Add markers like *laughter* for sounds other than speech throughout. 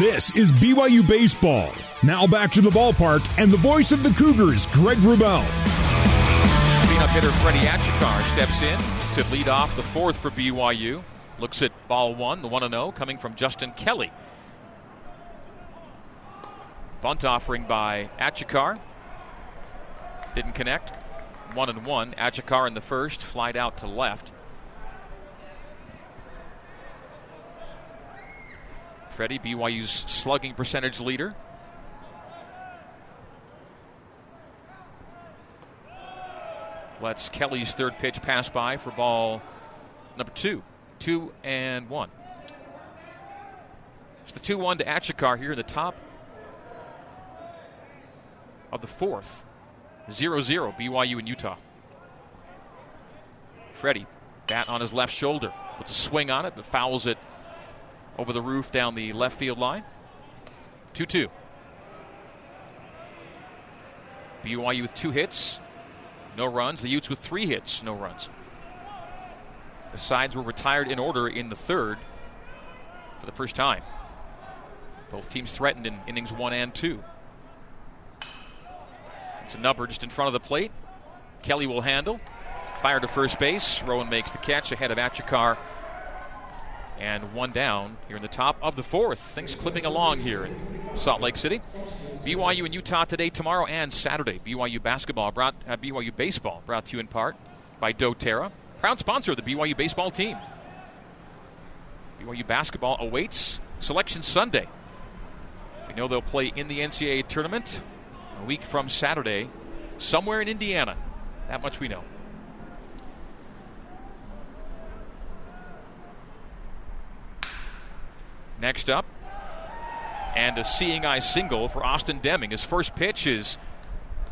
This is BYU Baseball. Now back to the ballpark and the voice of the Cougars, Greg Wrubell. Cleanup hitter Freddie Achikar steps in to lead off the fourth for BYU. Looks at ball one, the 1 0, coming from Justin Kelly. Bunt offering by Achikar. Didn't connect. One and one. Achikar in the first, flied out to left. Freddie, BYU's slugging percentage leader. Let's Kelly's third pitch pass by for ball number two. Two and one. It's the 2 1 to Achikar here in the top of the fourth. 0 0 BYU and Utah. Freddie, bat on his left shoulder, puts a swing on it, but fouls it over the roof down the left field line. 2 2. BYU with two hits, no runs. The Utes with three hits, no runs. The sides were retired in order in the third for the first time. Both teams threatened in innings one and two. It's a number just in front of the plate. Kelly will handle. Fire to first base. Rowan makes the catch ahead of Achikar. And one down here in the top of the fourth. Things clipping along here in Salt Lake City. BYU and Utah today, tomorrow, and Saturday. BYU basketball brought uh, BYU baseball brought to you in part by DoTerra, proud sponsor of the BYU baseball team. BYU basketball awaits Selection Sunday. We know they'll play in the NCAA tournament a week from Saturday, somewhere in Indiana. That much we know. Next up, and a seeing eye single for Austin Deming. His first pitch is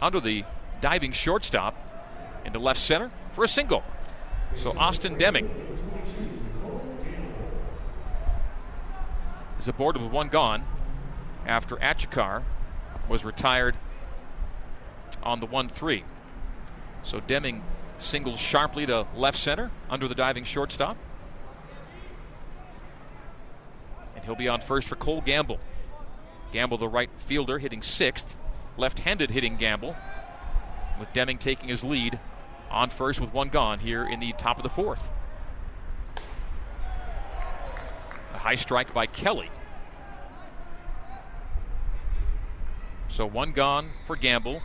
under the diving shortstop into left center for a single. So Austin Deming is aboard with one gone after Achikar was retired on the 1 3. So Deming singles sharply to left center under the diving shortstop. And he'll be on first for Cole Gamble. Gamble, the right fielder, hitting sixth. Left handed hitting Gamble, with Deming taking his lead on first with one gone here in the top of the fourth. A high strike by Kelly. So one gone for Gamble,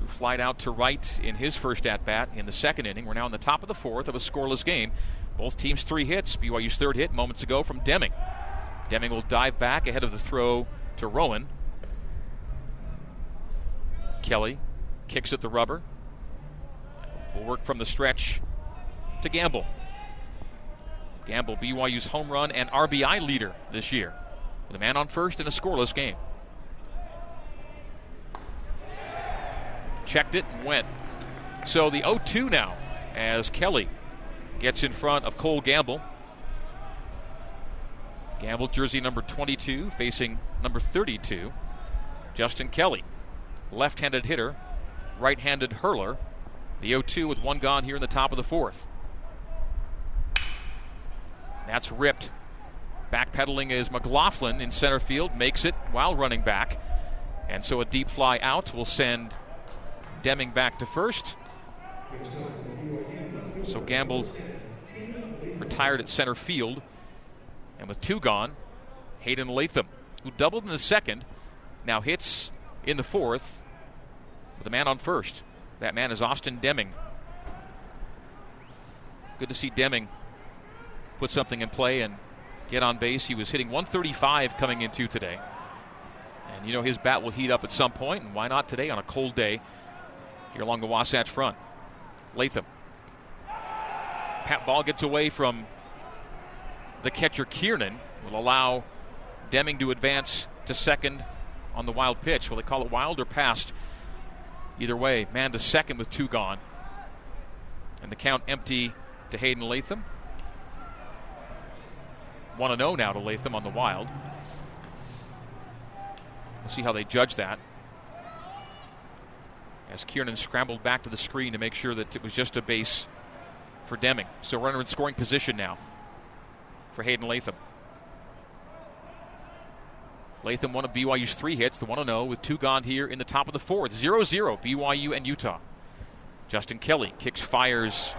who flied out to right in his first at bat in the second inning. We're now in the top of the fourth of a scoreless game. Both teams three hits. BYU's third hit moments ago from Deming. Deming will dive back ahead of the throw to Rowan. Kelly kicks at the rubber. Will work from the stretch to Gamble. Gamble, BYU's home run and RBI leader this year, with a man on first in a scoreless game. Checked it and went. So the 0 2 now as Kelly gets in front of Cole Gamble. Gamble, jersey number 22, facing number 32. Justin Kelly, left handed hitter, right handed hurler. The 0 2 with one gone here in the top of the fourth. That's ripped. Backpedaling is McLaughlin in center field, makes it while running back. And so a deep fly out will send Deming back to first. So Gamble retired at center field. And with two gone, Hayden Latham, who doubled in the second, now hits in the fourth with a man on first. That man is Austin Deming. Good to see Deming put something in play and get on base. He was hitting 135 coming into today. And you know his bat will heat up at some point, and why not today on a cold day here along the Wasatch front? Latham. Pat ball gets away from the catcher Kiernan will allow Deming to advance to second on the wild pitch. Will they call it wild or passed? Either way, man to second with two gone. And the count empty to Hayden Latham. 1 0 now to Latham on the wild. We'll see how they judge that. As Kiernan scrambled back to the screen to make sure that it was just a base for Deming. So runner in scoring position now for Hayden Latham. Latham one of BYU's three hits, the 1 0 with two gone here in the top of the fourth. 0 0 BYU and Utah. Justin Kelly kicks, fires,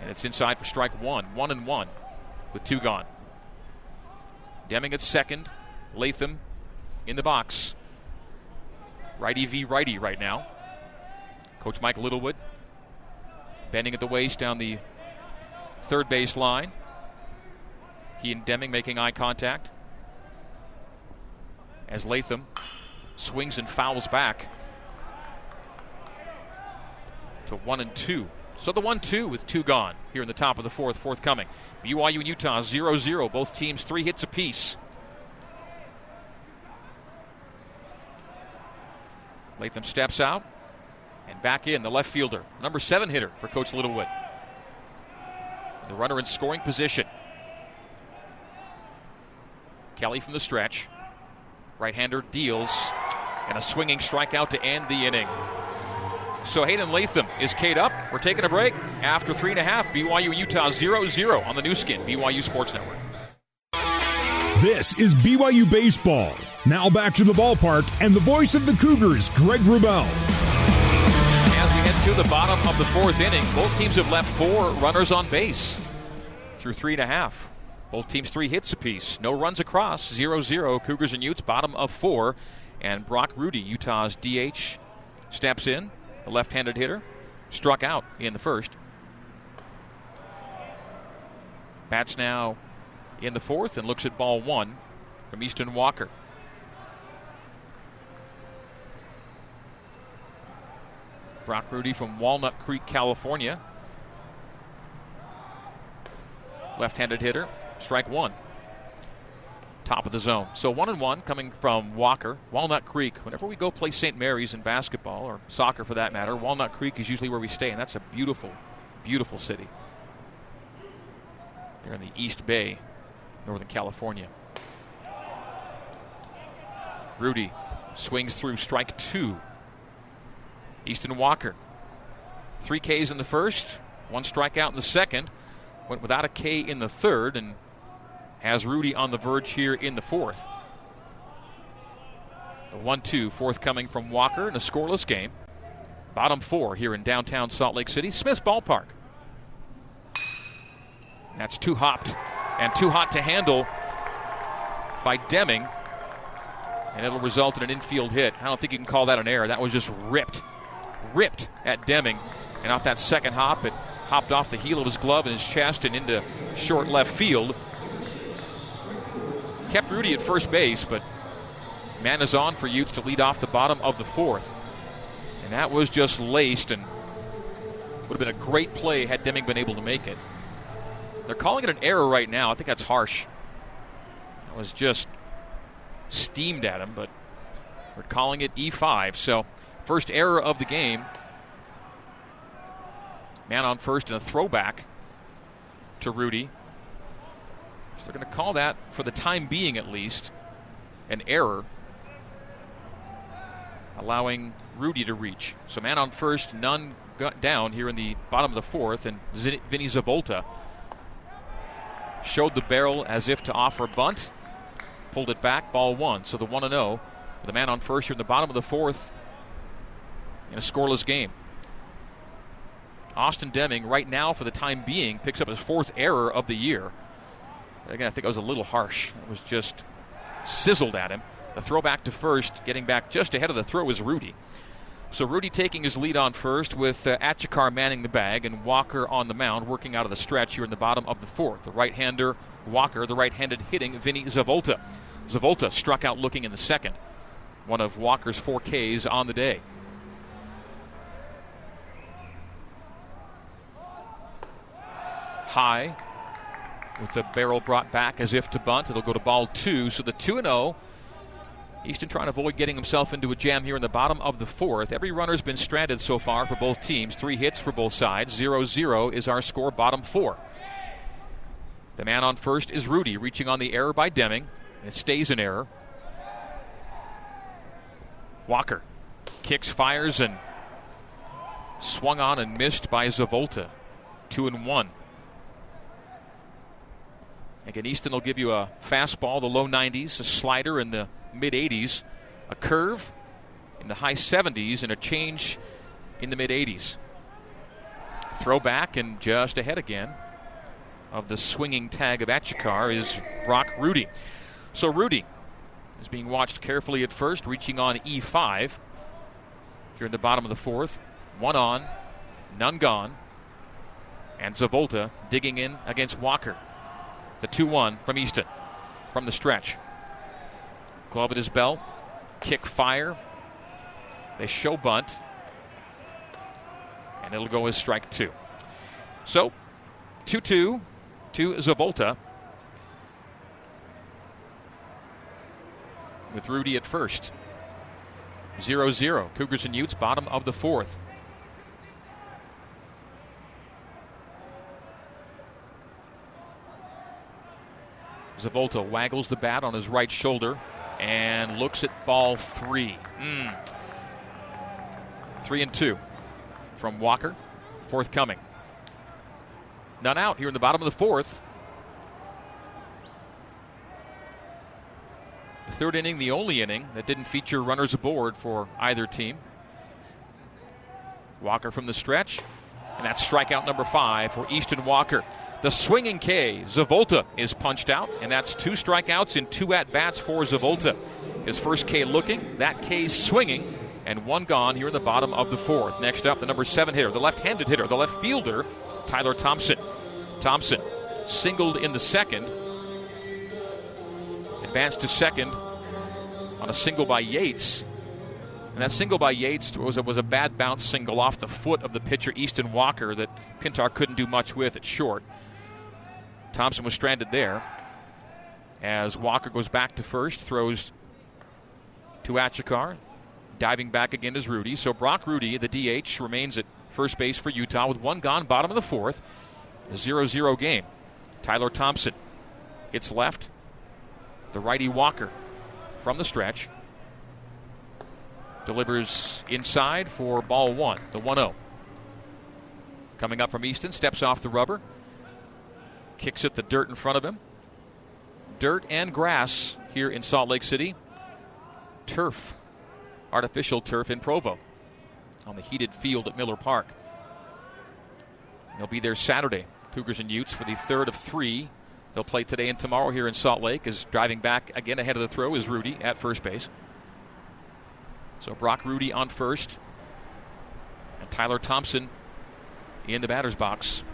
and it's inside for strike one. 1 and 1 with two gone. Deming at second. Latham in the box. Righty v righty right now. Coach Mike Littlewood bending at the waist down the third base line. He and Deming making eye contact as Latham swings and fouls back to one and two. So the one two with two gone here in the top of the fourth, forthcoming. BYU and Utah 0 0. Both teams three hits apiece. Latham steps out and back in the left fielder, number seven hitter for Coach Littlewood. The runner in scoring position. Kelly from the stretch. Right hander deals, and a swinging strikeout to end the inning. So Hayden Latham is Kate up. We're taking a break after three and a half. BYU Utah 0 0 on the Nu Skin, BYU Sports Network. This is BYU Baseball. Now back to the ballpark and the voice of the Cougars, Greg Wrubell. To the bottom of the fourth inning, both teams have left four runners on base through three and a half. Both teams three hits apiece. No runs across. 0 0. Cougars and Utes, bottom of four. And Brock Rudy, Utah's DH, steps in. The left handed hitter struck out in the first. Bats now in the fourth and looks at ball one from Easton Walker. Brock Rudy from Walnut Creek, California. Left handed hitter Strike one. Top of the zone. So one and one coming from Walker. Walnut Creek. Whenever we go play St. Mary's in basketball or soccer for that matter, Walnut Creek is usually where we stay, and that's a beautiful, beautiful city. They're in the East Bay, Northern California. Rudy swings through strike two. Easton Walker. Three Ks in the first, one strikeout in the second. Went without a K in the third, and has Rudy on the verge here in the fourth. The 1 2 forthcoming from Walker in a scoreless game. Bottom four here in downtown Salt Lake City, Smith's Ballpark. That's too hopped and too hot to handle by Deming. And it'll result in an infield hit. I don't think you can call that an error. That was just ripped, ripped at Deming. And off that second hop, it hopped off the heel of his glove and his chest and into short left field kept Rudy at first base, but man is on for Utes to lead off the bottom of the fourth. And that was just laced and would have been a great play had Deming been able to make it. They're calling it an error right now. I think that's harsh. That was just steamed at him, but we're calling it E5. So, first error of the game. Man on first and a throwback to Rudy. So they're going to call that, for the time being at least, an error, allowing Rudy to reach. So man on first, none got down here in the bottom of the fourth, and Vinny Zavolta showed the barrel as if to offer a bunt, pulled it back, ball one. So the 1 0, the man on first here in the bottom of the fourth in a scoreless game. Austin Deming, right now, for the time being, picks up his fourth error of the year. Again, I think it was a little harsh. It was just sizzled at him. The throw back to first, getting back just ahead of the throw is Rudy. So Rudy taking his lead on first with uh, Achikar manning the bag and Walker on the mound working out of the stretch here in the bottom of the fourth. The right-hander Walker, the right-handed hitting Vinny Zavolta. Zavolta struck out looking in the second. One of Walker's four Ks on the day. High with the barrel brought back as if to bunt. It'll go to ball two. So the 2 0. Easton trying to avoid getting himself into a jam here in the bottom of the fourth. Every runner's been stranded so far for both teams. Three hits for both sides. 0 0 is our score, bottom four. The man on first is Rudy, reaching on the error by Deming. It stays an error. Walker kicks, fires, and swung on and missed by Zavolta. Two and one. Again, Easton will give you a fastball, the low 90s, a slider in the mid 80s, a curve in the high 70s, and a change in the mid 80s. Throw back and just ahead again of the swinging tag of Achikar is Brock Rudy. So Rudy is being watched carefully at first, reaching on E5 here in the bottom of the fourth. One on, none gone. And Zavolta digging in against Walker. The 2 1 from Easton from the stretch. Glove at his belt. Kick fire. They show bunt. And it'll go as strike two. So, 2 2 to Zavolta. With Rudy at first. 0 0. Cougars and Utes, bottom of the fourth. Zavolta waggles the bat on his right shoulder and looks at ball three. Mm. Three and two from Walker. Forthcoming. None out here in the bottom of the fourth. The third inning, the only inning that didn't feature runners aboard for either team. Walker from the stretch, and that's strikeout number five for Easton Walker. The swinging K, Zavolta, is punched out, and that's two strikeouts in two at bats for Zavolta. His first K looking, that K swinging, and one gone here in the bottom of the fourth. Next up, the number seven hitter, the left handed hitter, the left fielder, Tyler Thompson. Thompson singled in the second, advanced to second on a single by Yates. And that single by Yates was a, was a bad bounce single off the foot of the pitcher Easton Walker that Pintar couldn't do much with at short. Thompson was stranded there. As Walker goes back to first, throws to Achikar. Diving back again is Rudy. So Brock Rudy, the DH, remains at first base for Utah with one gone, bottom of the fourth. 0 0 game. Tyler Thompson hits left. The righty Walker from the stretch. Delivers inside for ball one, the 1 0. Coming up from Easton, steps off the rubber, kicks at the dirt in front of him. Dirt and grass here in Salt Lake City. Turf, artificial turf in Provo on the heated field at Miller Park. They'll be there Saturday, Cougars and Utes, for the third of three. They'll play today and tomorrow here in Salt Lake. Is driving back again ahead of the throw is Rudy at first base. So Brock Rudy on first, and Tyler Thompson in the batter's box.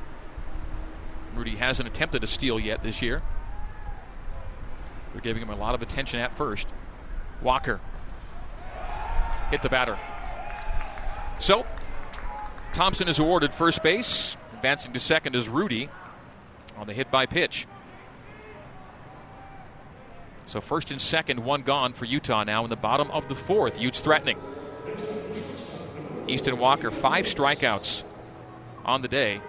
Rudy hasn't attempted a steal yet this year. They're giving him a lot of attention at first. Walker hit the batter. So, Thompson is awarded first base. Advancing to second is Rudy on the hit by pitch. So, first and second, one gone for Utah now in the bottom of the fourth. Utes threatening. Easton Walker, five strikeouts on the day.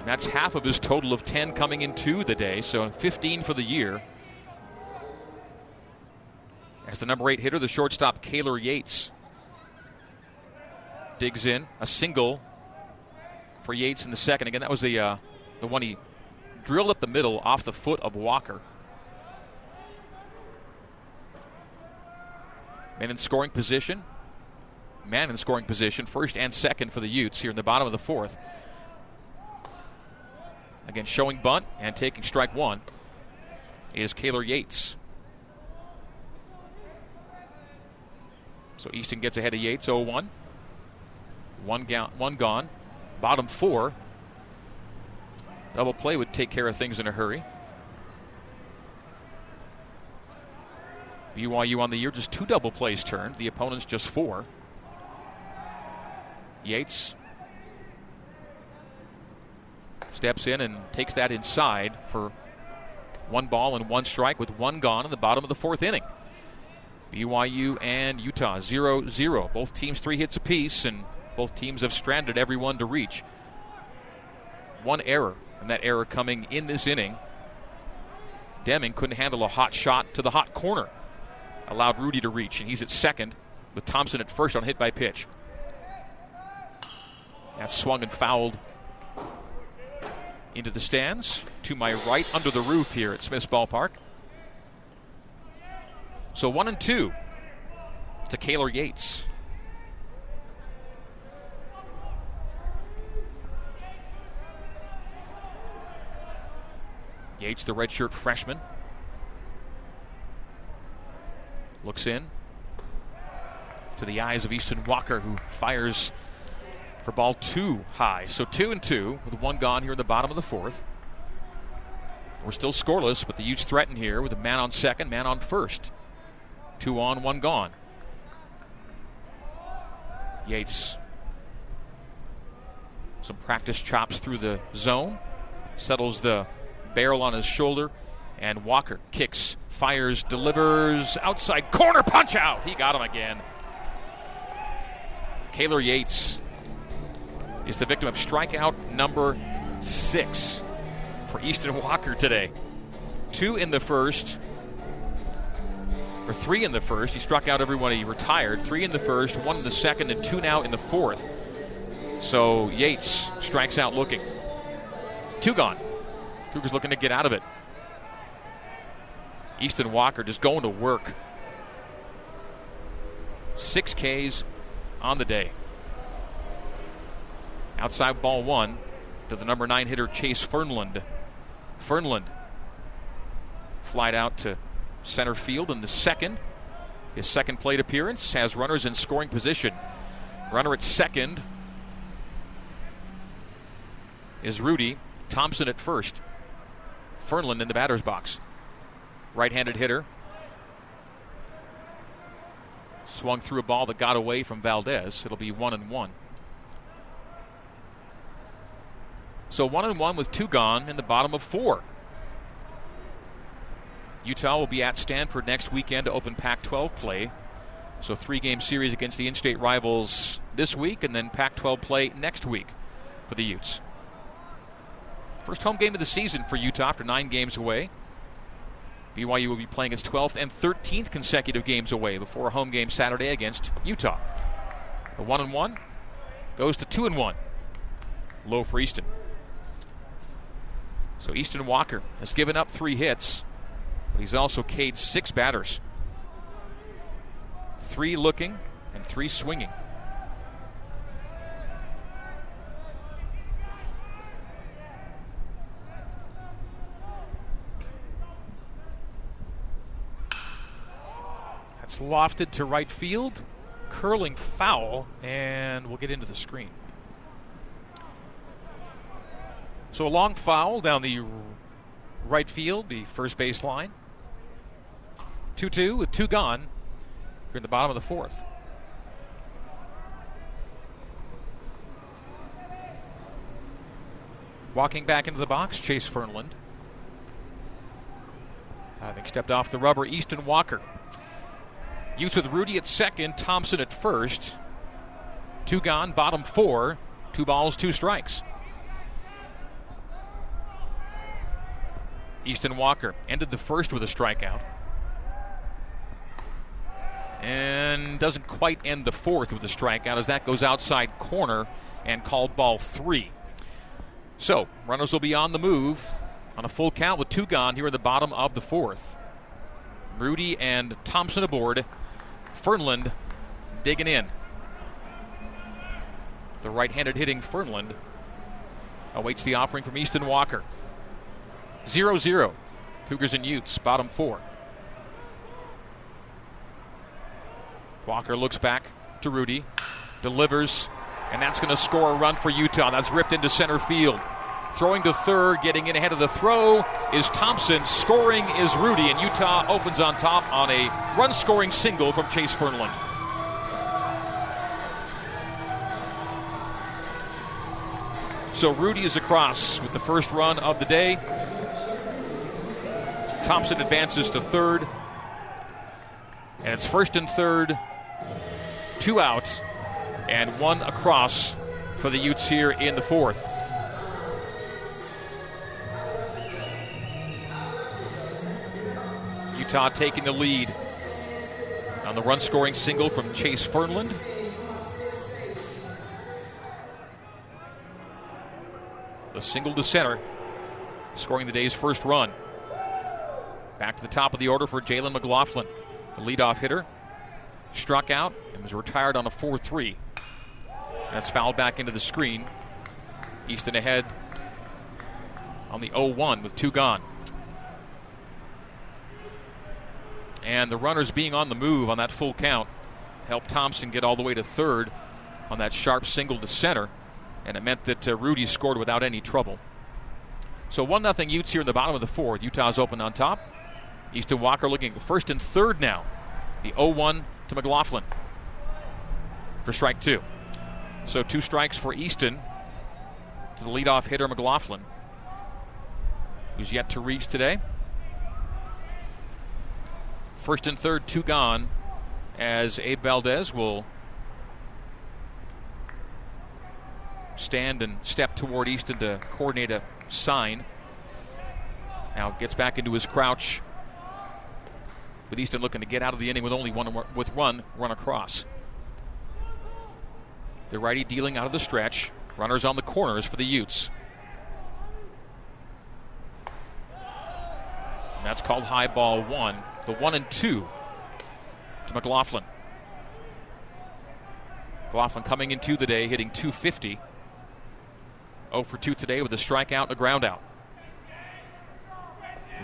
And that's half of his total of 10 coming into the day, so 15 for the year. As the number eight hitter, the shortstop, Kaylor Yates, digs in. A single for Yates in the second. Again, that was the, uh, the one he drilled up the middle off the foot of Walker. Man in scoring position. Man in scoring position, first and second for the Utes here in the bottom of the fourth. Again, showing bunt and taking strike one is Kaylor Yates. So Easton gets ahead of Yates 0 1. One, ga- one gone. Bottom four. Double play would take care of things in a hurry. BYU on the year, just two double plays turned. The opponents just four. Yates steps in and takes that inside for one ball and one strike with one gone in the bottom of the fourth inning. BYU and Utah 0 0. Both teams three hits apiece, and both teams have stranded everyone to reach. One error, and that error coming in this inning. Deming couldn't handle a hot shot to the hot corner. Allowed Rudy to reach, and he's at second with Thompson at first on hit by pitch. That swung and fouled into the stands to my right under the roof here at Smith's Ballpark. So one and two to Kaylor Yates. Yates, the redshirt freshman, looks in to the eyes of Easton Walker, who fires for ball two high. So two and two with one gone here in the bottom of the fourth. We're still scoreless, but the Utes threaten here with a man on second, man on first. Two on, one gone. Yates. Some practice chops through the zone. Settles the barrel on his shoulder. And Walker kicks, fires, delivers outside corner punch out. He got him again. Kaylor Yates is the victim of strikeout number six for Easton Walker today. Two in the first, or three in the first. He struck out everyone he retired. Three in the first, one in the second, and two now in the fourth. So Yates strikes out looking. Two gone. Cougars looking to get out of it. Easton Walker just going to work. Six Ks on the day. Outside ball one to the number nine hitter Chase Fernland. Fernland flied out to center field in the second. His second plate appearance has runners in scoring position. Runner at second is Rudy. Thompson at first. Fernland in the batter's box. Right handed hitter. Swung through a ball that got away from Valdez. It'll be one and one. So one and one with two gone in the bottom of four. Utah will be at Stanford next weekend to open Pac 12 play. So, three game series against the in state rivals this week, and then Pac 12 play next week for the Utes. First home game of the season for Utah after nine games away. BYU will be playing its 12th and 13th consecutive games away before a home game Saturday against Utah. The 1 and 1 goes to 2 and 1. Low for Easton. So Easton Walker has given up three hits, but he's also K'd six batters. Three looking and three swinging. That's lofted to right field, curling foul, and we'll get into the screen. So a long foul down the right field, the first base line. 2 2 with two gone here in the bottom of the fourth. Walking back into the box, Chase Fernland. Having stepped off the rubber, Easton Walker. Utes with Rudy at second, Thompson at first. Two gone, bottom four. Two balls, two strikes. Easton Walker ended the first with a strikeout. And doesn't quite end the fourth with a strikeout as that goes outside corner and called ball three. So, runners will be on the move on a full count with two gone here in the bottom of the fourth. Rudy and Thompson aboard. Fernland digging in. The right handed hitting Fernland awaits the offering from Easton Walker. 0 0. Cougars and Utes, bottom four. Walker looks back to Rudy, delivers, and that's going to score a run for Utah. That's ripped into center field. Throwing to third, getting in ahead of the throw is Thompson. Scoring is Rudy, and Utah opens on top on a run scoring single from Chase Fernland. So Rudy is across with the first run of the day. Thompson advances to third. And it's first and third, two out, and one across for the Utes here in the fourth. Utah taking the lead on the run scoring single from Chase Fernland. The single to center, scoring the day's first run. Back to the top of the order for Jalen McLaughlin. the leadoff hitter, struck out and was retired on a 4 3. That's fouled back into the screen. Easton ahead on the 0 1 with two gone. And the runners being on the move on that full count helped Thompson get all the way to third on that sharp single to center. And it meant that uh, Rudy scored without any trouble. So 1 0 Utes here in the bottom of the fourth. Utah's open on top. Easton Walker looking first and third now. The 0 1 to McLaughlin for strike two. So two strikes for Easton to the leadoff hitter McLaughlin, who's yet to reach today. First and third, two gone, as Abe Valdez will stand and step toward Easton to coordinate a sign. Now gets back into his crouch. With Easton looking to get out of the inning with only one with one run across. The righty dealing out of the stretch. Runners on the corners for the Utes. And that's called high ball one. The one and two to McLaughlin. McLaughlin coming into the day hitting 250. 0 for 2 today with a strikeout and a groundout.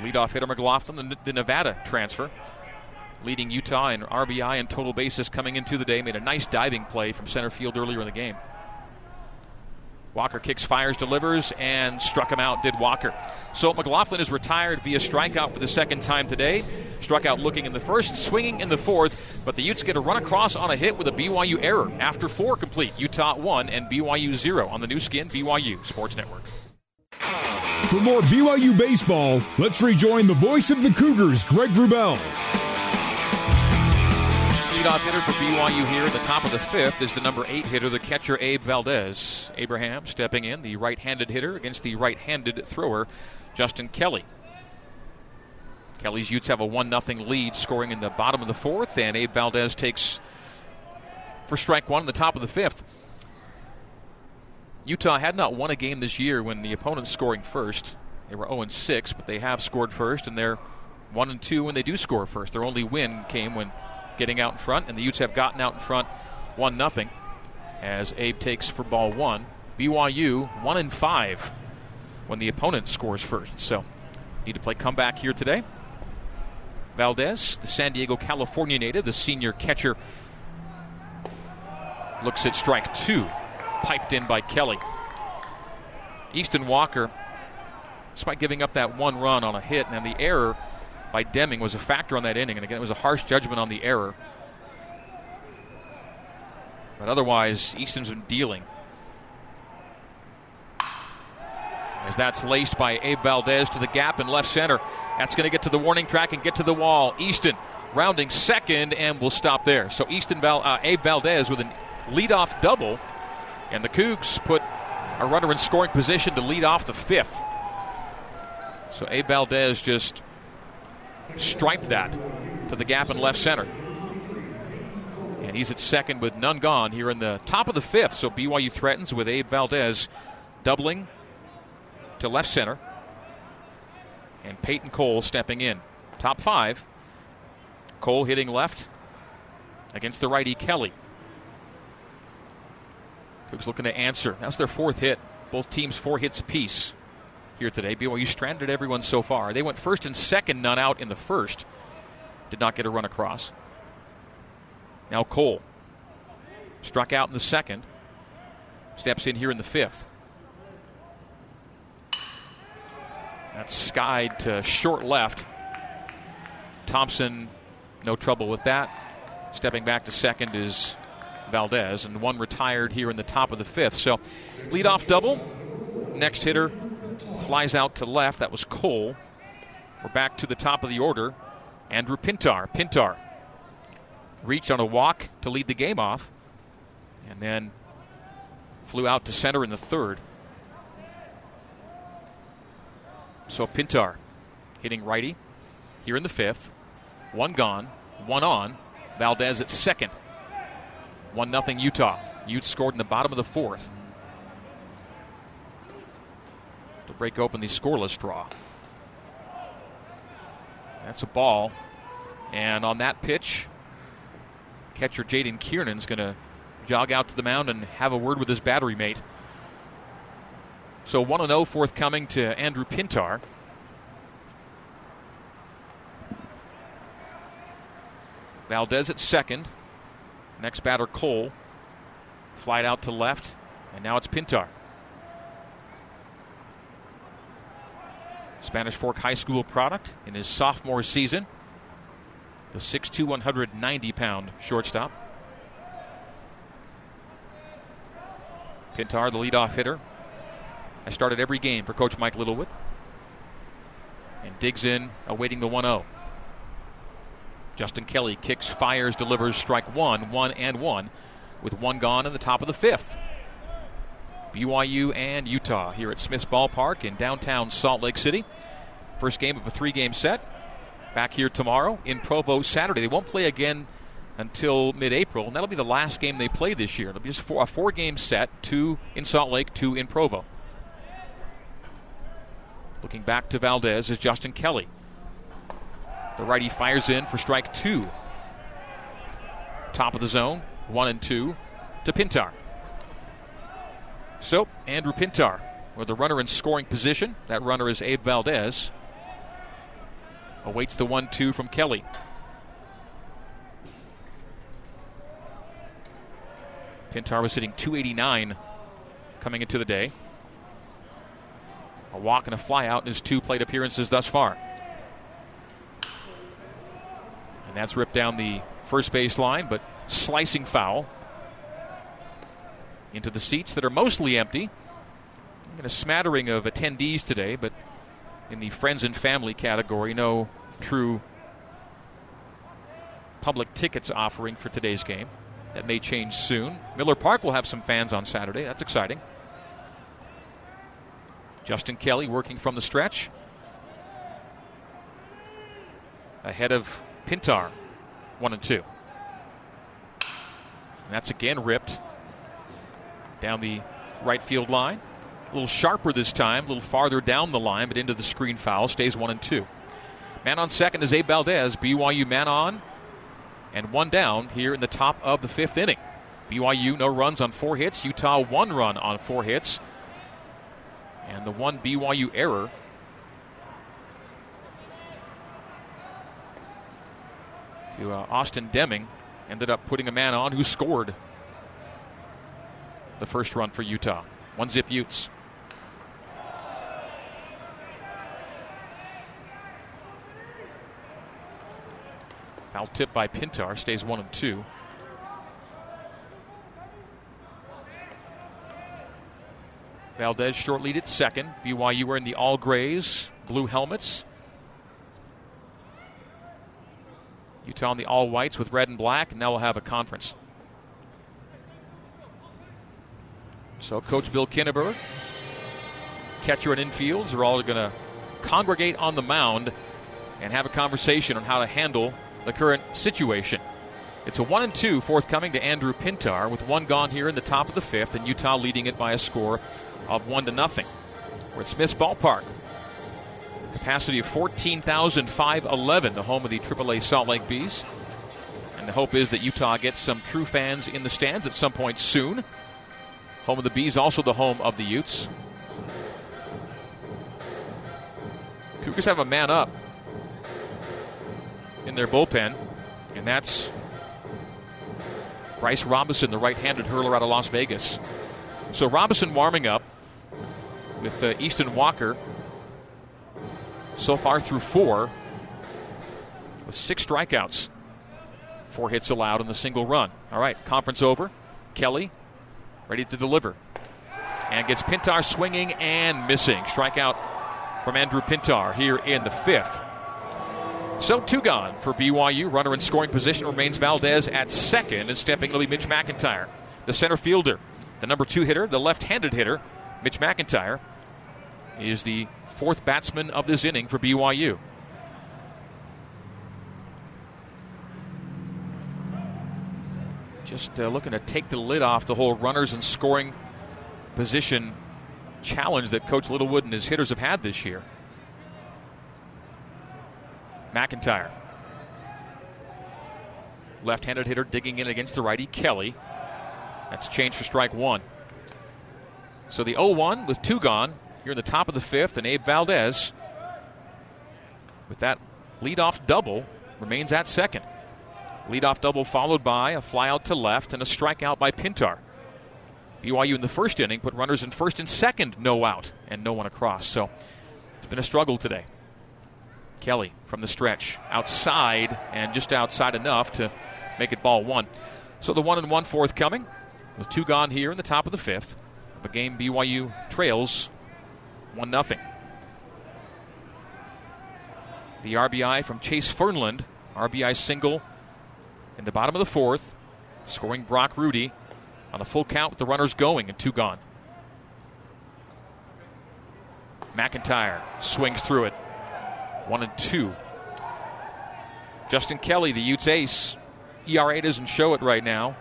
Leadoff hitter McLaughlin, the, the Nevada transfer, leading Utah in RBI and total bases coming into the day, made a nice diving play from center field earlier in the game. Walker kicks, fires, delivers, and struck him out, did Walker. So McLaughlin is retired via strikeout for the second time today. Struck out looking in the first, swinging in the fourth, but the Utes get a run across on a hit with a BYU error. After four complete, Utah 1 and BYU 0 on the Nu Skin BYU Sports Network. For more BYU baseball, let's rejoin the voice of the Cougars, Greg Wrubell leadoff hitter for BYU here at the top of the fifth is the number eight hitter, the catcher Abe Valdez. Abraham stepping in, the right handed hitter against the right handed thrower, Justin Kelly. Kelly's Utes have a 1 0 lead scoring in the bottom of the fourth, and Abe Valdez takes for strike one in the top of the fifth. Utah had not won a game this year when the opponent's scoring first. They were 0 6, but they have scored first, and they're 1 2 when they do score first. Their only win came when getting out in front, and the Utes have gotten out in front 1 0 as Abe takes for ball one. BYU 1 and 5 when the opponent scores first. So, need to play comeback here today. Valdez, the San Diego, California native, the senior catcher, looks at strike two, piped in by Kelly. Easton Walker, despite giving up that one run on a hit and the error by Deming was a factor on that inning. And again, it was a harsh judgment on the error. But otherwise, Easton's been dealing. As that's laced by Abe Valdez to the gap in left center. That's going to get to the warning track and get to the wall. Easton rounding second and will stop there. So Easton Val, uh, Abe Valdez with a leadoff double. And the Cougs put a runner in scoring position to lead off the fifth. So Abe Valdez just striped that to the gap in left center. And he's at second with none gone here in the top of the fifth. So BYU threatens with Abe Valdez doubling to left center. And Peyton Cole stepping in. Top five. Cole hitting left against the righty Kelly. Cougs looking to answer. That was their fourth hit. Both teams four hits apiece here today. BYU stranded everyone so far. They went first and second, none out in the first. Did not get a run across. Now Cole struck out in the second. Steps in here in the fifth. That's skied to short left. Thompson, no trouble with that. Stepping back to second is Valdez, and one retired here in the top of the fifth. So, leadoff double. Next hitter Flies out to left. That was Cole. We're back to the top of the order. Andrew Pintar. Pintar reached on a walk to lead the game off and then flew out to center in the third. So Pintar hitting righty here in the fifth. One gone, one on. Valdez at second. 1 0 Utah. Utes scored in the bottom of the fourth to break open the scoreless draw. That's a ball And on that pitch, catcher Jaden Kiernan's going to jog out to the mound and have a word with his battery mate. So 1 0 forthcoming to Andrew Pintar. Valdez at second. Next batter, Cole. Flight out to left, and now it's Pintar. Spanish Fork High School product in his sophomore season. The 6'2, 190 pound shortstop. Pintar, the leadoff hitter, has started every game for Coach Mike Littlewood. And digs in, awaiting the 1 0. Justin Kelly kicks, fires, delivers strike one, one and one, with one gone in the top of the fifth. BYU and Utah here at Smith's Ballpark in downtown Salt Lake City. First game of a three game set. Back here tomorrow in Provo Saturday. They won't play again until mid April, and that'll be the last game they play this year. It'll be just four, a four game set two in Salt Lake, two in Provo. Looking back to Valdez is Justin Kelly. The righty fires in for strike two. Top of the zone, one and two to Pintar. So, Andrew Pintar with the runner in scoring position. That runner is Abe Valdez. Awaits the 1 2 from Kelly. Pintar was hitting 289 coming into the day. A walk and a flyout in his two plate appearances thus far. And that's ripped down the first base line, but slicing foul into the seats that are mostly empty. And a smattering of attendees today, but in the friends and family category, no true public tickets offering for today's game. That may change soon. Miller Park will have some fans on Saturday. That's exciting. Justin Kelly working from the stretch. Ahead of Pintar, one and two. And that's again ripped down the right field line. A little sharper this time, a little farther down the line, but into the screen foul. Stays one and two. Man on second is Abe Valdez. BYU man on and one down here in the top of the fifth inning. BYU no runs on four hits. Utah one run on four hits. And the one BYU error to uh, Austin Deming ended up putting a man on who scored the first run for Utah. One zip Utes. Foul tip by Pintar stays one and two. Valdez short lead at second. BYU wearing the all grays, blue helmets. Utah on the all whites with red and black, and now we'll have a conference. So, Coach Bill Kinneberg, catcher and infields are all going to congregate on the mound and have a conversation on how to handle the current situation. It's a one and two forthcoming to Andrew Pintar with one gone here in the top of the fifth, and Utah leading it by a score of one to nothing. We're at Smith's Ballpark. Capacity of 14,511, the home of the AAA Salt Lake Bees. And the hope is that Utah gets some true fans in the stands at some point soon. Home of the Bees, also the home of the Utes. Cougars have a man up in their bullpen, and that's Bryce Robinson, the right handed hurler out of Las Vegas. So Robinson warming up with uh, Easton Walker so far through four with six strikeouts. Four hits allowed in the single run. All right, conference over. Kelly ready to deliver. And gets Pintar swinging and missing. Strikeout from Andrew Pintar here in the fifth. So two gone for BYU. Runner in scoring position remains Valdez at second, and stepping will be Mitch McIntyre, the center fielder. The number two hitter, the left handed hitter, Mitch McIntyre, is the fourth batsman of this inning for BYU. Just uh, looking to take the lid off the whole runners and scoring position challenge that Coach Littlewood and his hitters have had this year. McIntyre Left handed hitter digging in against the righty, Kelly. That's changed for strike one. So the 0 1 with two gone here in the top of the fifth, and Abe Valdez, with that leadoff double, remains at second. Leadoff double followed by a flyout to left and a strikeout by Pintar. BYU in the first inning put runners in first and second, no out, and no one across. So it's been a struggle today. Kelly from the stretch, outside and just outside enough to make it ball one. So the one and one fourth coming, with two gone here in the top of the fifth. A game BYU trails one nothing. The RBI from Chase Fernland, RBI single in the bottom of the fourth, scoring Brock Rudy on a full count with the runners going and two gone. McIntyre swings through it. One and two. Justin Kelly, the Utes ace. ERA doesn't show it right now.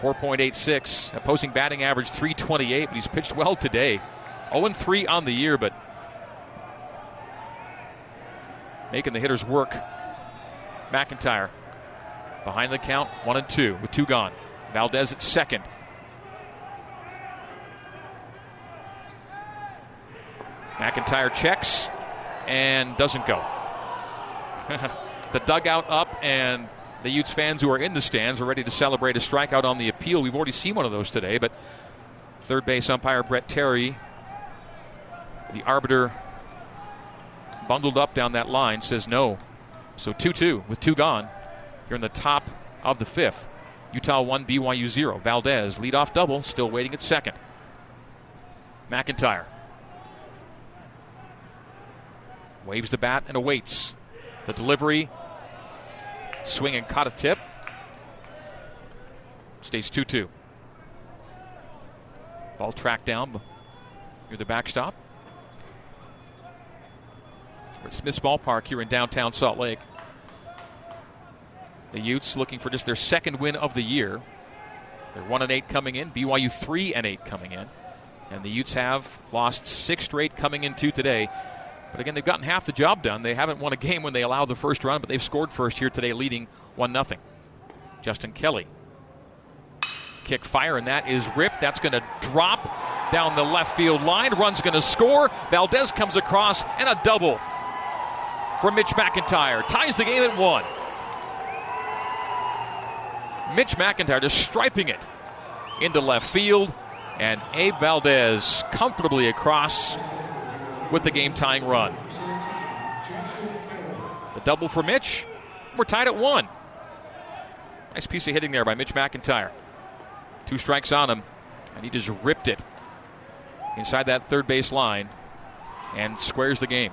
4.86. Opposing batting average 328, but he's pitched well today. 0 3 on the year, but making the hitters work. McIntyre behind the count, 1 and 2 with two gone. Valdez at second. McIntyre checks and doesn't go. *laughs* the dugout up, and the Utes fans who are in the stands are ready to celebrate a strikeout on the appeal. We've already seen one of those today, but third base umpire Brett Terry, the arbiter bundled up down that line, says no. So 2 2 with two gone. You're in the top of the fifth. Utah 1, BYU 0. Valdez, leadoff double, still waiting at second. McIntyre waves the bat and awaits. The delivery, swing and caught a tip. Stays 2 2. Ball tracked down near the backstop. We're at Smith's Ballpark here in downtown Salt Lake. The Utes looking for just their second win of the year. They're one and eight coming in. BYU three and eight coming in, and the Utes have lost six straight coming into today. But again, they've gotten half the job done. They haven't won a game when they allowed the first run, but they've scored first here today, leading one nothing. Justin Kelly kick fire, and that is ripped. That's going to drop down the left field line. Run's going to score. Valdez comes across, and a double from Mitch McIntyre ties the game at one. Mitch McIntyre just striping it into left field, and Abe Valdez comfortably across with the game tying run. The double for Mitch. We're tied at one. Nice piece of hitting there by Mitch McIntyre. Two strikes on him, and he just ripped it inside that third base line and squares the game.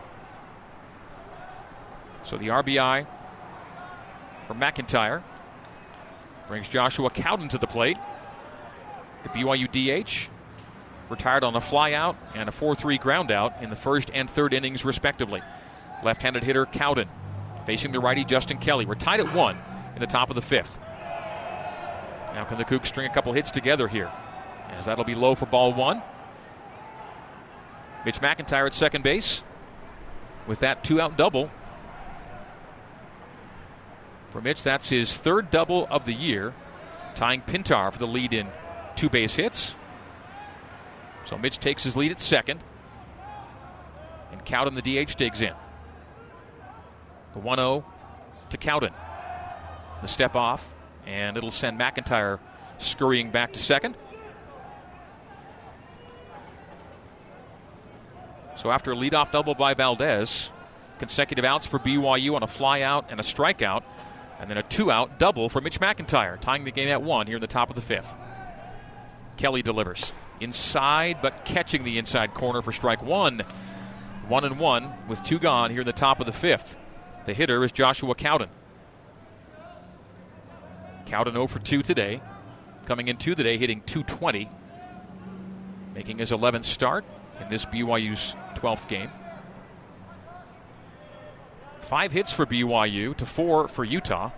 So the RBI for McIntyre brings Joshua Cowden to the plate. The BYU DH retired on a flyout and a 4 3 groundout in the first and third innings, respectively. Left handed hitter Cowden facing the righty Justin Kelly. We're tied at one in the top of the fifth. Now, can the Cougs string a couple hits together here? As that'll be low for ball one. Mitch McIntyre at second base with that two out double. For Mitch, that's his third double of the year, tying Pintar for the lead in two base hits. So Mitch takes his lead at second. And Cowden, the DH, digs in. The 1 0 to Cowden. The step off, and it'll send McIntyre scurrying back to second. So after a leadoff double by Valdez, consecutive outs for BYU on a flyout and a strikeout, and then a two out double for Mitch McIntyre, tying the game at one here in the top of the fifth. Kelly delivers inside, but catching the inside corner for strike one. One and one with two gone here in the top of the fifth. The hitter is Joshua Cowden. Cowden 0 for 2 today. Coming into today, hitting 220. Making his 11th start in this BYU's 12th game. Five hits for BYU to four for Utah.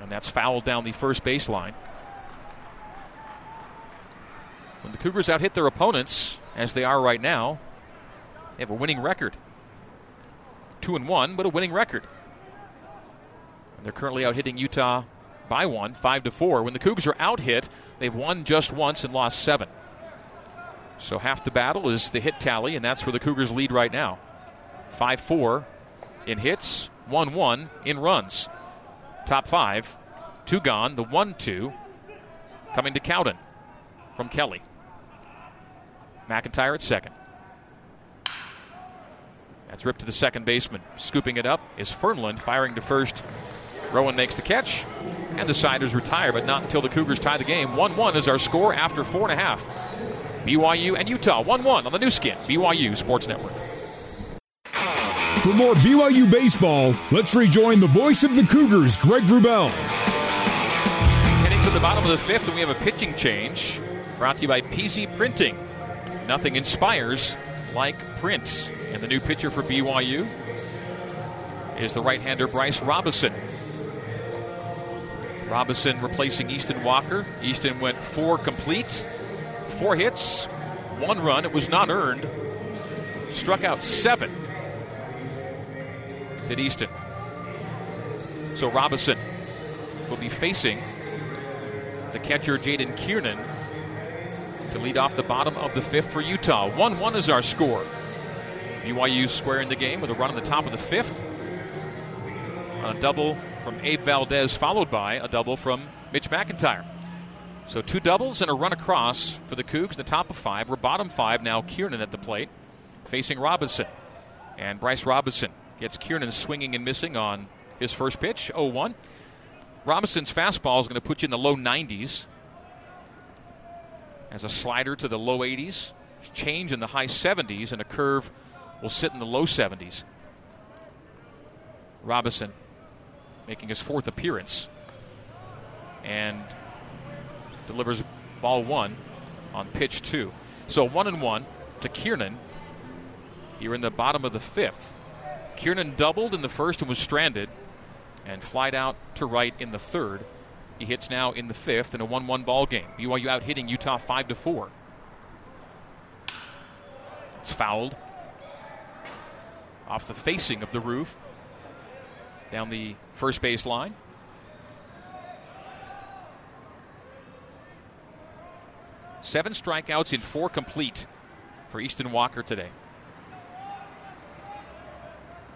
And that's fouled down the first baseline. When the Cougars out hit their opponents, as they are right now, they have a winning record. 2 and 1, but a winning record. And they're currently out hitting Utah by one, 5 to 4. When the Cougs are out hit, they've won just once and lost seven. So half the battle is the hit tally, and that's where the Cougars lead right now. 5 4 in hits, 1 1 in runs. Top five, two gone, the 1 2 coming to Cowden from Kelly. McIntyre at second. That's ripped to the second baseman. Scooping it up is Fernland, firing to first. Rowan makes the catch, and the Siders retire, but not until the Cougars tie the game. 1 1 is our score after four and a half. BYU and Utah 1 1 on the Nu Skin, BYU Sports Network. For more BYU baseball, let's rejoin the voice of the Cougars, Greg Wrubell. Heading to the bottom of the fifth, and we have a pitching change brought to you by PZ Printing. Nothing inspires like print. And the new pitcher for BYU is the right hander Bryce Robison. Robison replacing Easton Walker. Easton went four complete, four hits, one run. It was not earned. Struck out seven. Did Easton. So Robison will be facing the catcher Jaden Kiernan to lead off the bottom of the fifth for Utah. 1 1 is our score. BYU squaring the game with a run on the top of the fifth. A double from Abe Valdez, followed by a double from Mitch McIntyre. So two doubles and a run across for the Cougs, the top of five. We're bottom five now. Kiernan at the plate, facing Robinson. And Bryce Robinson gets Kiernan swinging and missing on his first pitch, 0 1. Robinson's fastball is going to put you in the low 90s. As a slider to the low 80s, change in the high 70s, and a curve will sit in the low 70s. Robinson making his fourth appearance and delivers ball one on pitch two. So one and one to Kiernan. Here in the bottom of the fifth. Kiernan doubled in the first and was stranded and flied out to right in the third. He hits now in the fifth in a 1 1 ball game. BYU out hitting Utah 5 to 4. It's fouled off the facing of the roof down the first base line. Seven strikeouts in four complete for Easton Walker today.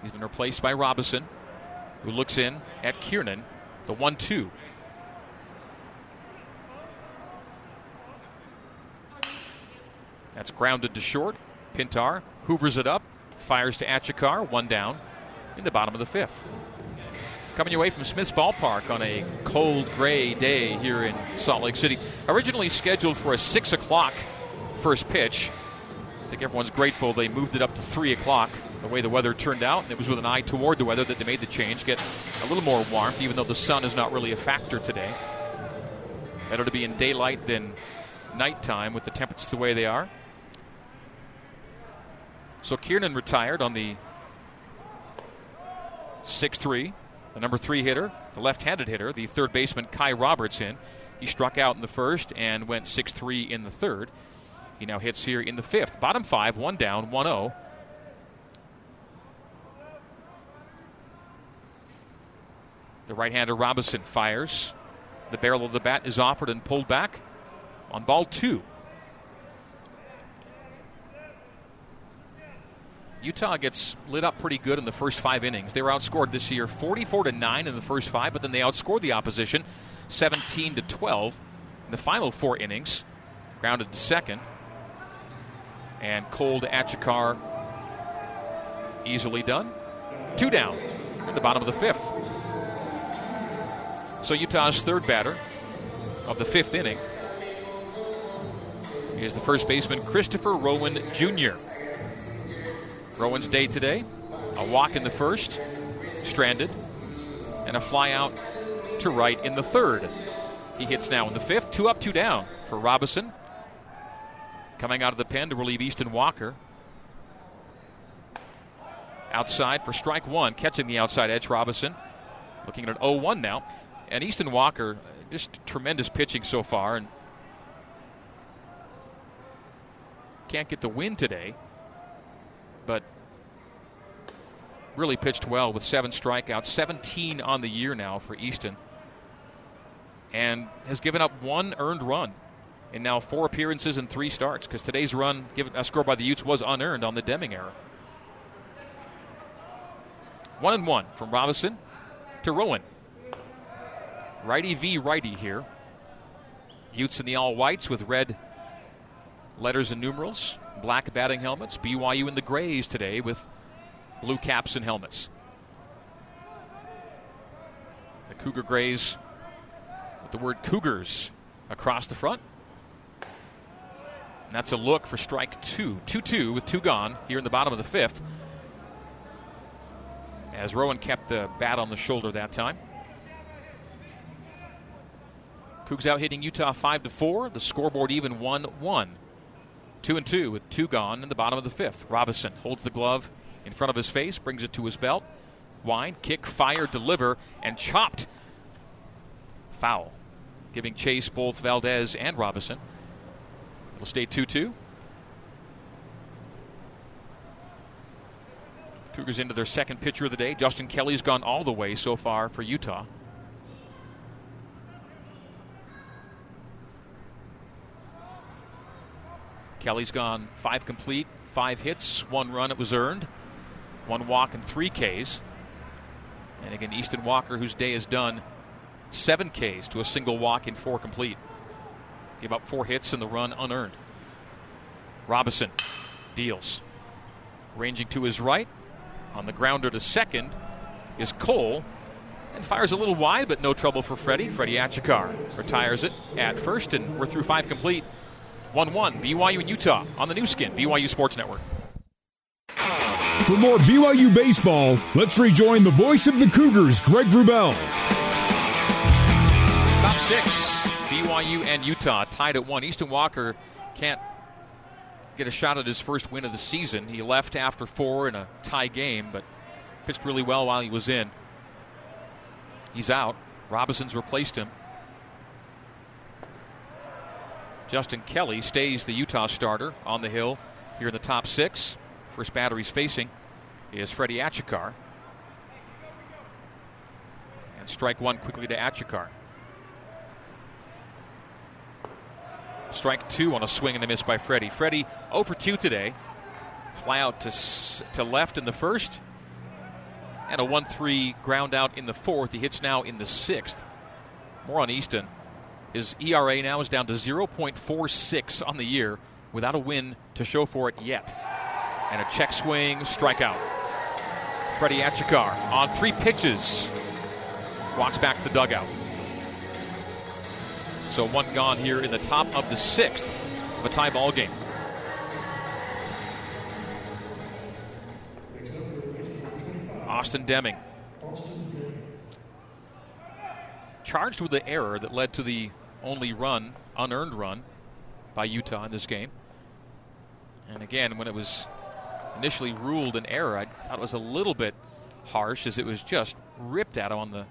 He's been replaced by Robinson, who looks in at Kiernan, the 1 2. That's grounded to short. Pintar hoovers it up, fires to Achikar, one down in the bottom of the fifth. Coming away from Smith's Ballpark on a cold, gray day here in Salt Lake City. Originally scheduled for a 6 o'clock first pitch. I think everyone's grateful they moved it up to 3 o'clock the way the weather turned out. And it was with an eye toward the weather that they made the change, get a little more warmth, even though the sun is not really a factor today. Better to be in daylight than nighttime with the temperatures the way they are. So Kiernan retired on the 6 3. The number three hitter, the left handed hitter, the third baseman Kai Robertson. He struck out in the first and went 6 3 in the third. He now hits here in the fifth. Bottom five, one down, 1 0. The right hander Robinson fires. The barrel of the bat is offered and pulled back on ball two. Utah gets lit up pretty good in the first five innings. They were outscored this year 44 to 9 in the first five, but then they outscored the opposition 17 to 12 in the final four innings. Grounded to second. And cold Achikar easily done. Two down at the bottom of the fifth. So Utah's third batter of the fifth inning is the first baseman Christopher Rowan Jr. Rowan's day today. A walk in the first, stranded, and a fly out to right in the third. He hits now in the fifth. Two up, two down for Robinson. Coming out of the pen to relieve Easton Walker. Outside for strike one, catching the outside edge, Robinson. Looking at an 0 1 now. And Easton Walker, just tremendous pitching so far. And can't get the win today but really pitched well with seven strikeouts, 17 on the year now for Easton, and has given up one earned run in now four appearances and three starts because today's run, given a score by the Utes, was unearned on the Deming error. One and one from Robinson to Rowan. Righty v righty here. Utes in the all whites with red letters and numerals, black batting helmets. BYU in the grays today with blue caps and helmets. The Cougar Grays with the word Cougars across the front. And that's a look for strike two. 2 2 with two gone here in the bottom of the fifth. As Rowan kept the bat on the shoulder that time. Cougs out hitting Utah 5 to 4. The scoreboard even 1 1. 2 and 2 with two gone in the bottom of the fifth. Robinson holds the glove in front of his face, brings it to his belt. Wind, kick, fire, deliver, and chopped. Foul. Giving chase both Valdez and Robinson. It'll stay 2 2. Cougars into their second pitcher of the day. Justin Kelly's gone all the way so far for Utah. Kelly's gone five complete, five hits, one run. It was earned, one walk, and three Ks. And again, Easton Walker, whose day is done, seven Ks to a single walk and four complete. Gave up four hits and the run unearned. Robinson deals. Ranging to his right, on the grounder to second, is Cole. And fires a little wide, but no trouble for Freddie. Freddie Achikar retires it at first, and we're through five complete. 1 1, BYU and Utah on the Nu Skin, BYU Sports Network. For more BYU baseball, let's rejoin the voice of the Cougars, Greg Wrubell. Top six, BYU and Utah tied at one. Easton Walker can't get a shot at his first win of the season. He left after four in a tie game, but pitched really well while he was in. He's out. Robinson's replaced him. Justin Kelly stays the Utah starter on the hill here in the top six. First batter he's facing is Freddie Achikar. And strike one quickly to Achikar. Strike two on a swing and a miss by Freddie. Freddie 0 for 2 today. Fly out to, to left in the first. And a 1 3 ground out in the fourth. He hits now in the sixth. More on Easton. His ERA now is down to 0.46 on the year without a win to show for it yet. And a check swing, strikeout. Freddie Achikar on three pitches walks back to the dugout. So one gone here in the top of the sixth of a tie ball game. Austin Deming. Charged with the error that led to the only run, unearned run, by Utah in this game. And again, when it was initially ruled an error, I thought it was a little bit harsh as it was just ripped at him on the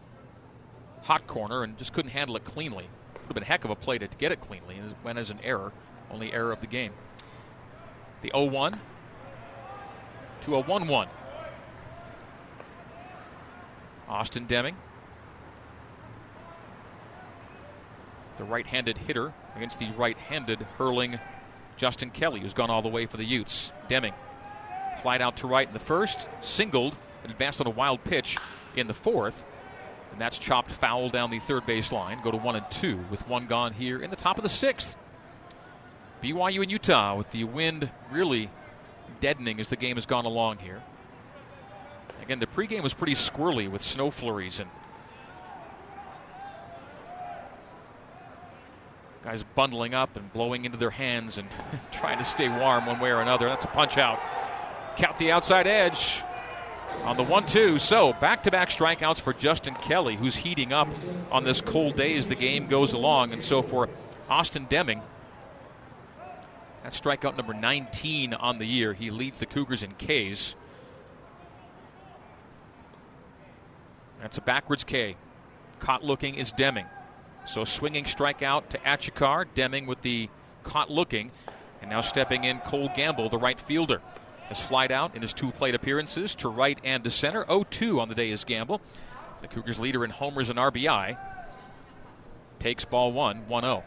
hot corner and just couldn't handle it cleanly. Would have been a heck of a play to get it cleanly, and it went as an error, only error of the game. The 0 1 to a 1 1. Austin Deming the right handed hitter against the right handed hurling Justin Kelly, who's gone all the way for the Utes. Deming flied out to right in the first, singled, and advanced on a wild pitch in the fourth. And that's chopped foul down the third base line. Go to one and two with one gone here in the top of the sixth. BYU and Utah with the wind really deadening as the game has gone along here. Again, the pregame was pretty squirrely with snow flurries and Guys bundling up and blowing into their hands and *laughs* trying to stay warm one way or another. That's a punch out. Count the outside edge on the 1 2. So back to back strikeouts for Justin Kelly, who's heating up on this cold day as the game goes along. And so for Austin Deming, that's strikeout number 19 on the year. He leads the Cougars in Ks. That's a backwards K. Caught looking is Deming. So swinging strikeout to Achikar. Deming with the caught looking. And now stepping in Cole Gamble, the right fielder. has flied out in his two plate appearances to right and to center. 0 2 on the day is Gamble. The Cougars leader in homers and RBI. Takes ball one, 1 0.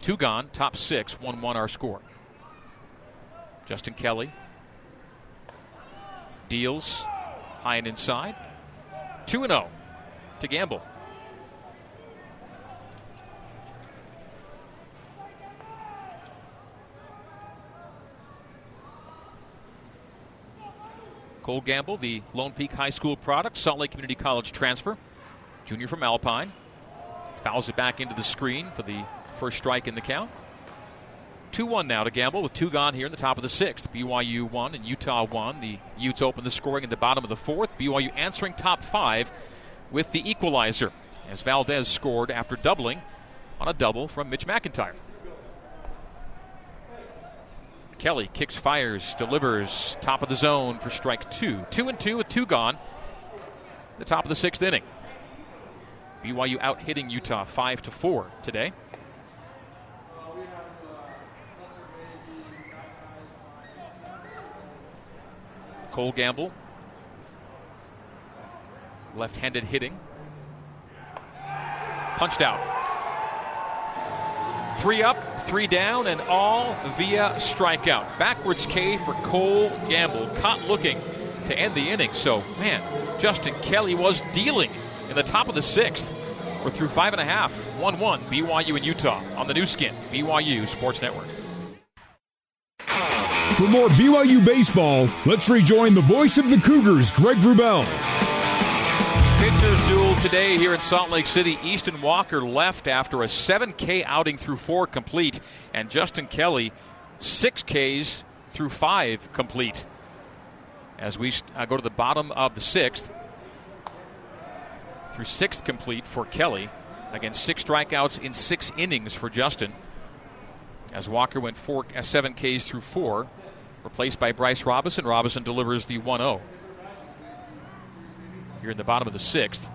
Two gone, top six, 1 1 our score. Justin Kelly deals high and inside. 2 0 to Gamble. Cole Gamble, the Lone Peak High School product, Salt Lake Community College transfer, junior from Alpine. Fouls it back into the screen for the first strike in the count. 2 1 now to Gamble with two gone here in the top of the sixth. BYU 1 and Utah 1. The Utes open the scoring in the bottom of the fourth. BYU answering top five with the equalizer as Valdez scored after doubling on a double from Mitch McIntyre. Kelly kicks, fires, delivers, top of the zone for strike two. Two and two with two gone. The top of the sixth inning. BYU out hitting Utah five to four today. Cole Gamble, left-handed hitting, punched out. Three up, three down, and all via strikeout. Backwards K for Cole Gamble, caught looking to end the inning. So, man, Justin Kelly was dealing in the top of the sixth. We're through five and a half, 1 1, BYU and Utah on the Nu Skin, BYU Sports Network. For more BYU baseball, let's rejoin the voice of the Cougars, Greg Wrubell. Pitchers duel today here in Salt Lake City. Easton Walker left after a 7K outing through four complete, and Justin Kelly 6Ks through five complete. As we uh, go to the bottom of the sixth, through sixth complete for Kelly. Again, six strikeouts in six innings for Justin. As Walker went four, uh, seven Ks through four, replaced by Bryce Robinson. Robinson delivers the 1 0 here in the bottom of the sixth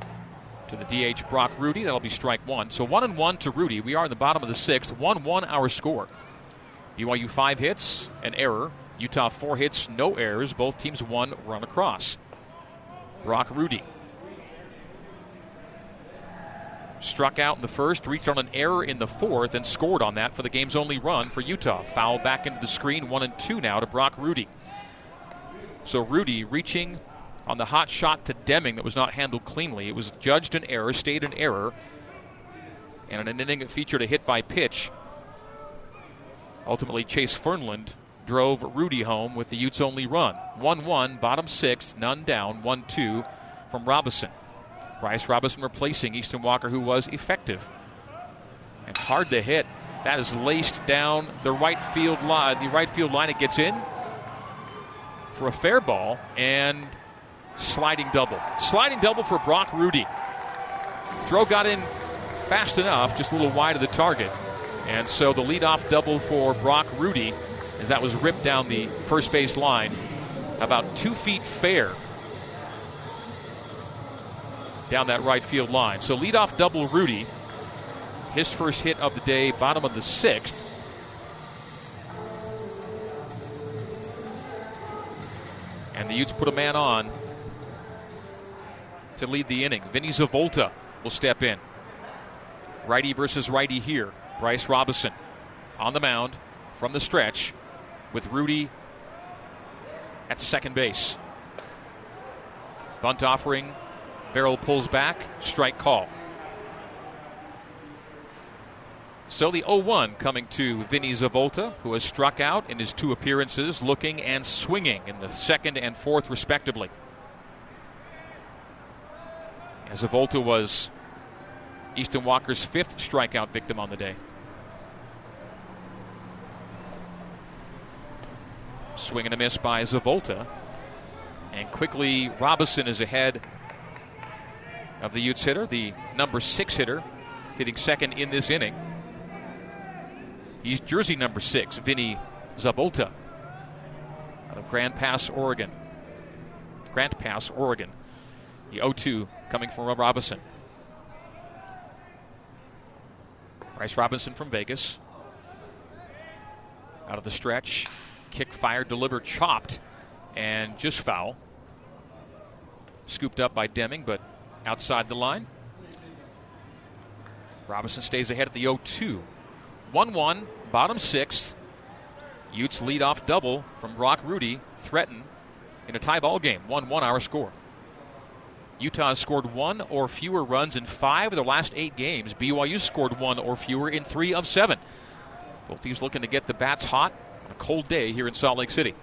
to the DH Brock Rudy. That'll be strike one. So one and one to Rudy. We are in the bottom of the sixth. One one our score. BYU five hits, an error. Utah four hits, no errors. Both teams one run across. Brock Rudy struck out in the first, reached on an error in the fourth, and scored on that for the game's only run for Utah. Foul back into the screen, one and two now to Brock Rudy. So Rudy reaching on the hot shot to Deming that was not handled cleanly. It was judged an error, stayed an error, and an inning that featured a hit by pitch. Ultimately, Chase Fernland drove Rudy home with the Utes' only run. 1 1, bottom sixth, none down, 1 2 from Robinson. Bryce Robinson replacing Easton Walker, who was effective and hard to hit. That is laced down the right field line. The right field line, it gets in for a fair ball, and sliding double. Sliding double for Brock Rudy. Throw got in fast enough, just a little wide of the target. And so the leadoff double for Brock Rudy, as that was ripped down the first base line, about two feet fair down that right field line. So leadoff double Rudy, his first hit of the day, bottom of the sixth. And the Utes put a man on to lead the inning. Vinny Zavolta will step in. Righty versus righty here. Bryce Robinson on the mound from the stretch with Rudy at second base. Bunt offering. Barrel pulls back. Strike call. So the 0 1 coming to Vinny Zavolta, who has struck out in his two appearances, looking and swinging in the second and fourth, respectively. As Zavolta was Easton Walker's fifth strikeout victim on the day. Swing and a miss by Zavolta. And quickly, Robinson is ahead of the Utes hitter, the number six hitter, hitting second in this inning. He's jersey number six, Vinny Zavolta, out of Grand Pass, Oregon. Grant Pass, Oregon. The 0 2 coming from Robinson. Bryce Robinson from Vegas. Out of the stretch. Kick, fired, delivered, chopped, and just foul. Scooped up by Deming, but outside the line. Robinson stays ahead at the 0 2. 1 1, bottom sixth. Utes lead off double from Brock Rudy, threaten in a tie ball game. 1 1 our score. Utah has scored one or fewer runs in five of their last eight games. BYU scored one or fewer in three of seven. Both teams looking to get the bats hot on a cold day here in Salt Lake City.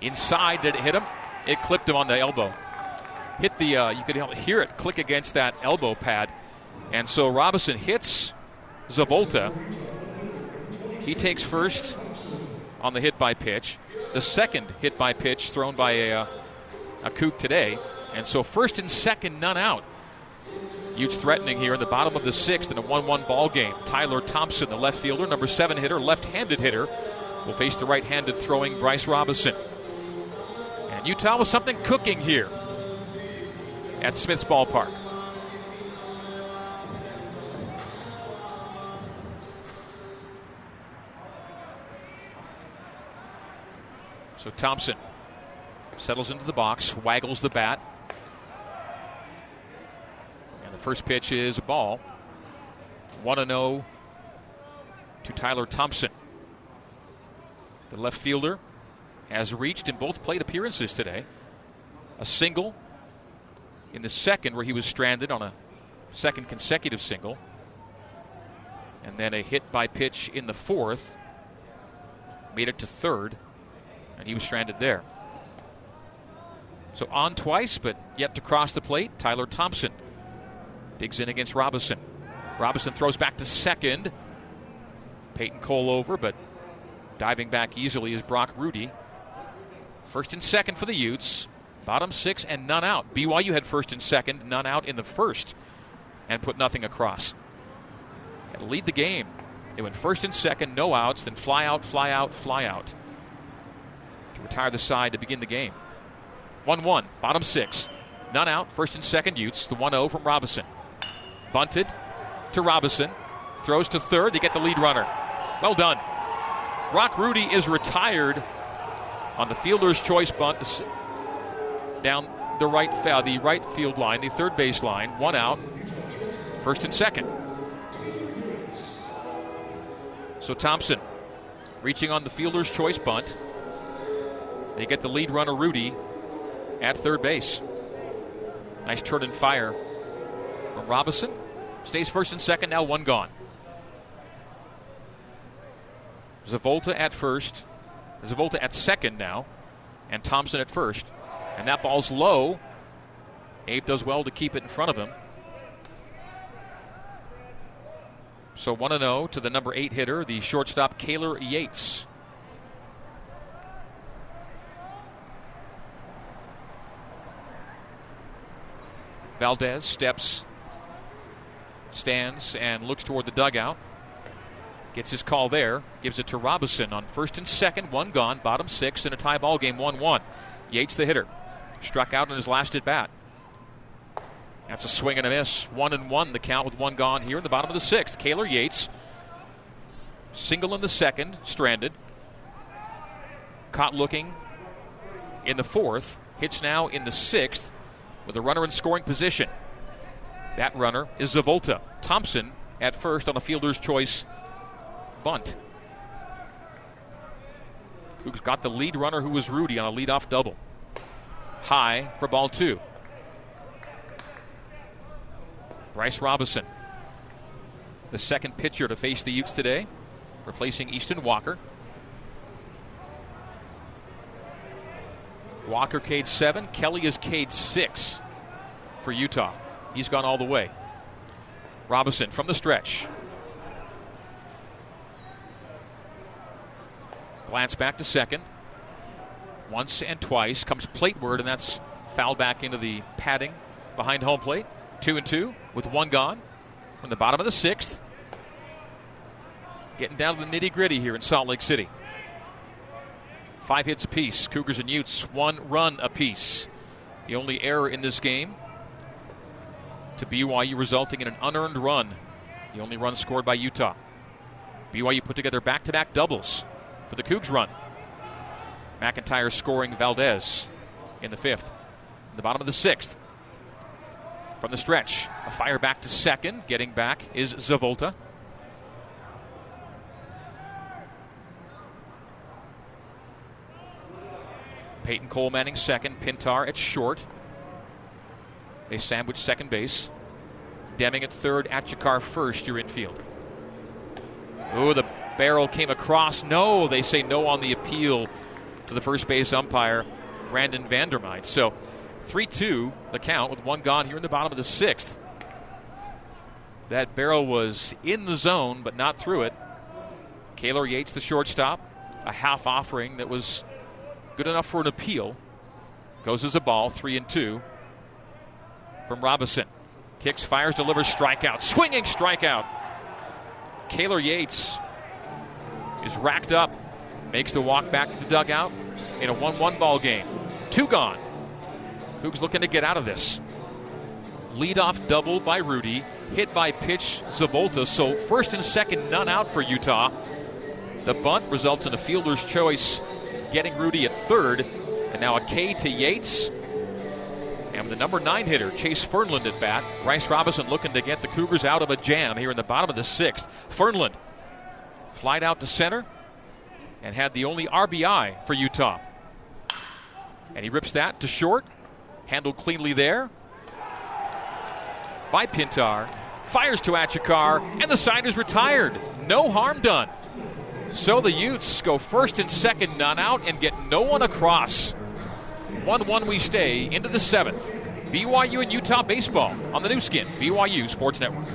Inside, did it hit him? It clipped him on the elbow. Hit the, uh, you could hear it click against that elbow pad. And so Robinson hits Zavolta. He takes first on the hit by pitch. The second hit by pitch thrown by a, uh, a kook today. And so first and second, none out. Utes threatening here in the bottom of the sixth in a 1 1 ball game. Tyler Thompson, the left fielder, number seven hitter, left handed hitter, will face the right handed throwing Bryce Robinson. And Utah with something cooking here at Smith's Ballpark. So Thompson settles into the box, waggles the bat. First pitch is a ball. 1 0 to Tyler Thompson. The left fielder has reached in both plate appearances today. A single in the second, where he was stranded on a second consecutive single. And then a hit by pitch in the fourth. Made it to third, and he was stranded there. So on twice, but yet to cross the plate, Tyler Thompson digs in against Robinson. Robinson throws back to second. Peyton Cole over, but diving back easily is Brock Rudy. First and second for the Utes. Bottom six and none out. BYU had first and second, none out in the first, and put nothing across. And lead the game. They went first and second, no outs, then fly out, fly out, fly out to retire the side to begin the game. 1 1, bottom six. None out, first and second Utes. The 1 0 from Robinson. Bunted to Robinson. Throws to third. They get the lead runner. Well done. Rock Rudy is retired on the fielder's choice bunt down the right, the right field line, the third base line. One out, first and second. So Thompson reaching on the fielder's choice bunt. They get the lead runner, Rudy, at third base. Nice turn and fire from Robinson. Stays first and second, now one gone. Zavolta at first. Zavolta at second now. And Thompson at first. And that ball's low. Abe does well to keep it in front of him. So 1 0 to the number 8 hitter, the shortstop, Kaylor Yates. Valdez steps, stands, and looks toward the dugout. Gets his call there, gives it to Robinson on first and second, one gone, bottom six in a tie ball game, 1 1. Yates, the hitter, struck out in his last at bat. That's a swing and a miss. One and one, the count with one gone here in the bottom of the sixth. Kaylor Yates, single in the second, stranded. Caught looking in the fourth, hits now in the sixth with a runner in scoring position. That runner is Zavolta. Thompson at first on a fielder's choice bunt. Cougs got the lead runner who was Rudy on a leadoff double. High for ball two. Bryce Robinson, the second pitcher to face the Utes today, replacing Easton Walker. Walker cage seven. Kelly is cage six for Utah. He's gone all the way. Robinson from the stretch. Glance back to second. Once and twice. Comes plateward, and that's fouled back into the padding behind home plate. Two and two with one gone from the bottom of the sixth. Getting down to the nitty gritty here in Salt Lake City. Five hits apiece. Cougars and Utes, one run apiece. The only error in this game to BYU resulting in an unearned run. The only run scored by Utah. BYU put together back to back doubles for the Cougs run. McIntyre scoring Valdez in the fifth. In the bottom of the sixth. From the stretch, a fire back to second. Getting back is Zavolta. Peyton Cole Manning second. Pintar at short. They sandwich second base. Deming at third. Achikar first. You're infield. Oh, the barrel came across. No, they say no on the appeal to the first base umpire, Brandon Vandermite. So 3 2 the count with one gone here in the bottom of the sixth. That barrel was in the zone, but not through it. Kaylor Yates, the shortstop, a half offering that was good enough for an appeal. Goes as a ball, three and two from Robinson. Kicks, fires, delivers, strikeout. Swinging strikeout. Kaylor Yates is racked up, makes the walk back to the dugout in a 1 1 ball game. Two gone. Cougs looking to get out of this. Leadoff double by Rudy, hit by pitch Zavolta. So first and second, none out for Utah. The bunt results in a fielder's choice, getting Rudy at third, and now a K to Yates. And the number nine hitter, Chase Fernland at bat. Bryce Robinson looking to get the Cougars out of a jam here in the bottom of the sixth. Fernland flied out to center and had the only RBI for Utah. And he rips that to short. Handled cleanly there by Pintar. Fires to Achikar, and the side is retired. No harm done. So the Utes go first and second, none out, and get no one across. 1 1 we stay into the seventh. BYU and Utah baseball on the Nu Skin, BYU Sports Network.